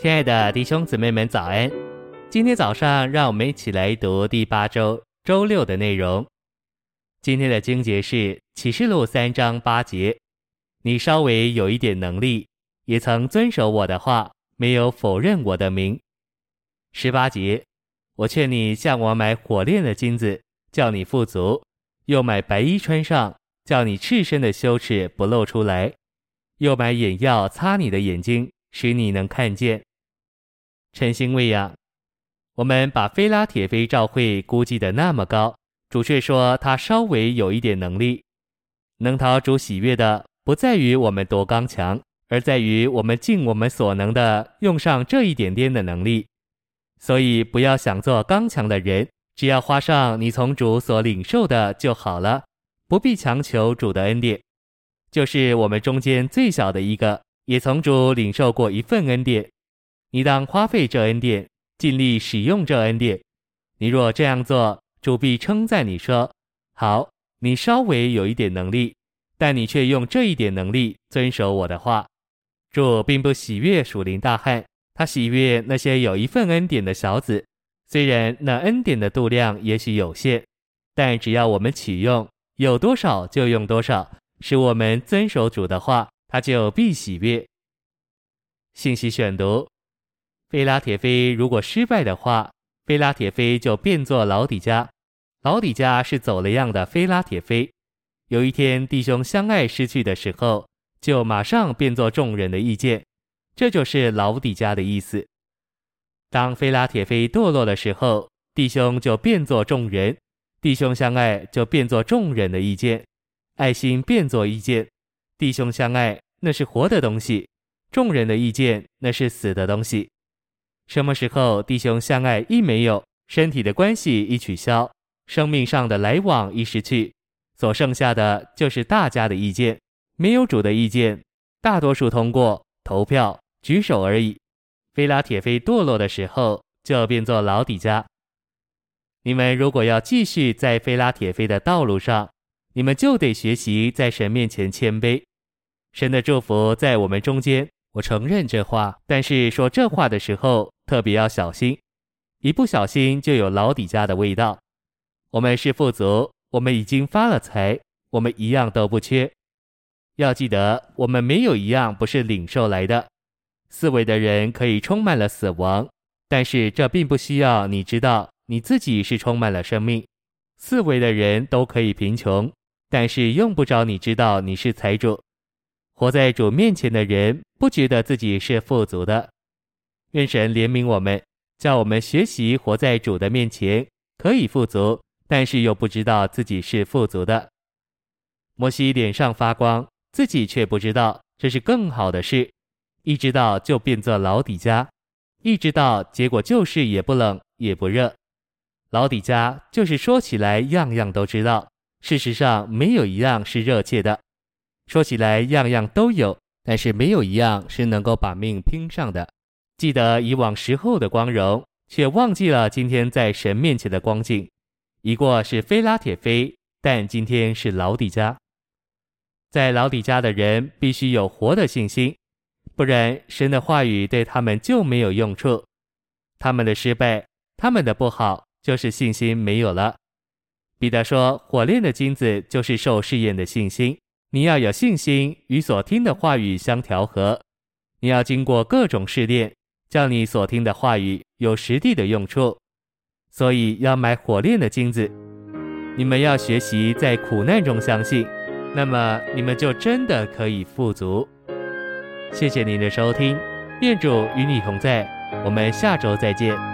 亲爱的弟兄姊妹们，早安！今天早上，让我们一起来读第八周周六的内容。今天的经节是启示录三章八节：“你稍微有一点能力，也曾遵守我的话，没有否认我的名。”十八节：“我劝你向我买火炼的金子，叫你富足；又买白衣穿上，叫你赤身的羞耻不露出来；又买眼药擦你的眼睛，使你能看见。”诚心喂养，我们把菲拉铁非教会估计的那么高，主却说他稍微有一点能力，能讨主喜悦的，不在于我们多刚强，而在于我们尽我们所能的用上这一点点的能力。所以不要想做刚强的人，只要花上你从主所领受的就好了，不必强求主的恩典。就是我们中间最小的一个，也从主领受过一份恩典。你当花费这恩典，尽力使用这恩典。你若这样做，主必称赞你说：“好，你稍微有一点能力，但你却用这一点能力遵守我的话。”主并不喜悦属灵大汉，他喜悦那些有一份恩典的小子。虽然那恩典的度量也许有限，但只要我们启用，有多少就用多少，使我们遵守主的话，他就必喜悦。信息选读。非拉铁菲如果失败的话，非拉铁菲就变作老底家。老底家是走了样的菲拉铁菲。有一天弟兄相爱失去的时候，就马上变作众人的意见，这就是老底家的意思。当菲拉铁菲堕落的时候，弟兄就变作众人；弟兄相爱就变作众人的意见，爱心变作意见。弟兄相爱那是活的东西，众人的意见那是死的东西。什么时候弟兄相爱一没有，身体的关系一取消，生命上的来往一失去，所剩下的就是大家的意见，没有主的意见，大多数通过投票举手而已。菲拉铁菲堕落的时候，就变作老底家。你们如果要继续在菲拉铁菲的道路上，你们就得学习在神面前谦卑。神的祝福在我们中间。我承认这话，但是说这话的时候特别要小心，一不小心就有老底家的味道。我们是富足，我们已经发了财，我们一样都不缺。要记得，我们没有一样不是领受来的。四维的人可以充满了死亡，但是这并不需要你知道你自己是充满了生命。四维的人都可以贫穷，但是用不着你知道你是财主。活在主面前的人不觉得自己是富足的，愿神怜悯我们，叫我们学习活在主的面前，可以富足，但是又不知道自己是富足的。摩西脸上发光，自己却不知道，这是更好的事。一知道就变作老底家，一知道结果就是也不冷也不热。老底家就是说起来样样都知道，事实上没有一样是热切的。说起来样样都有，但是没有一样是能够把命拼上的。记得以往时候的光荣，却忘记了今天在神面前的光景。已过是非拉铁非，但今天是老底嘉。在老底嘉的人必须有活的信心，不然神的话语对他们就没有用处。他们的失败，他们的不好，就是信心没有了。彼得说：“火炼的金子就是受试验的信心。”你要有信心与所听的话语相调和，你要经过各种试炼，叫你所听的话语有实地的用处。所以要买火炼的金子。你们要学习在苦难中相信，那么你们就真的可以富足。谢谢您的收听，愿主与你同在，我们下周再见。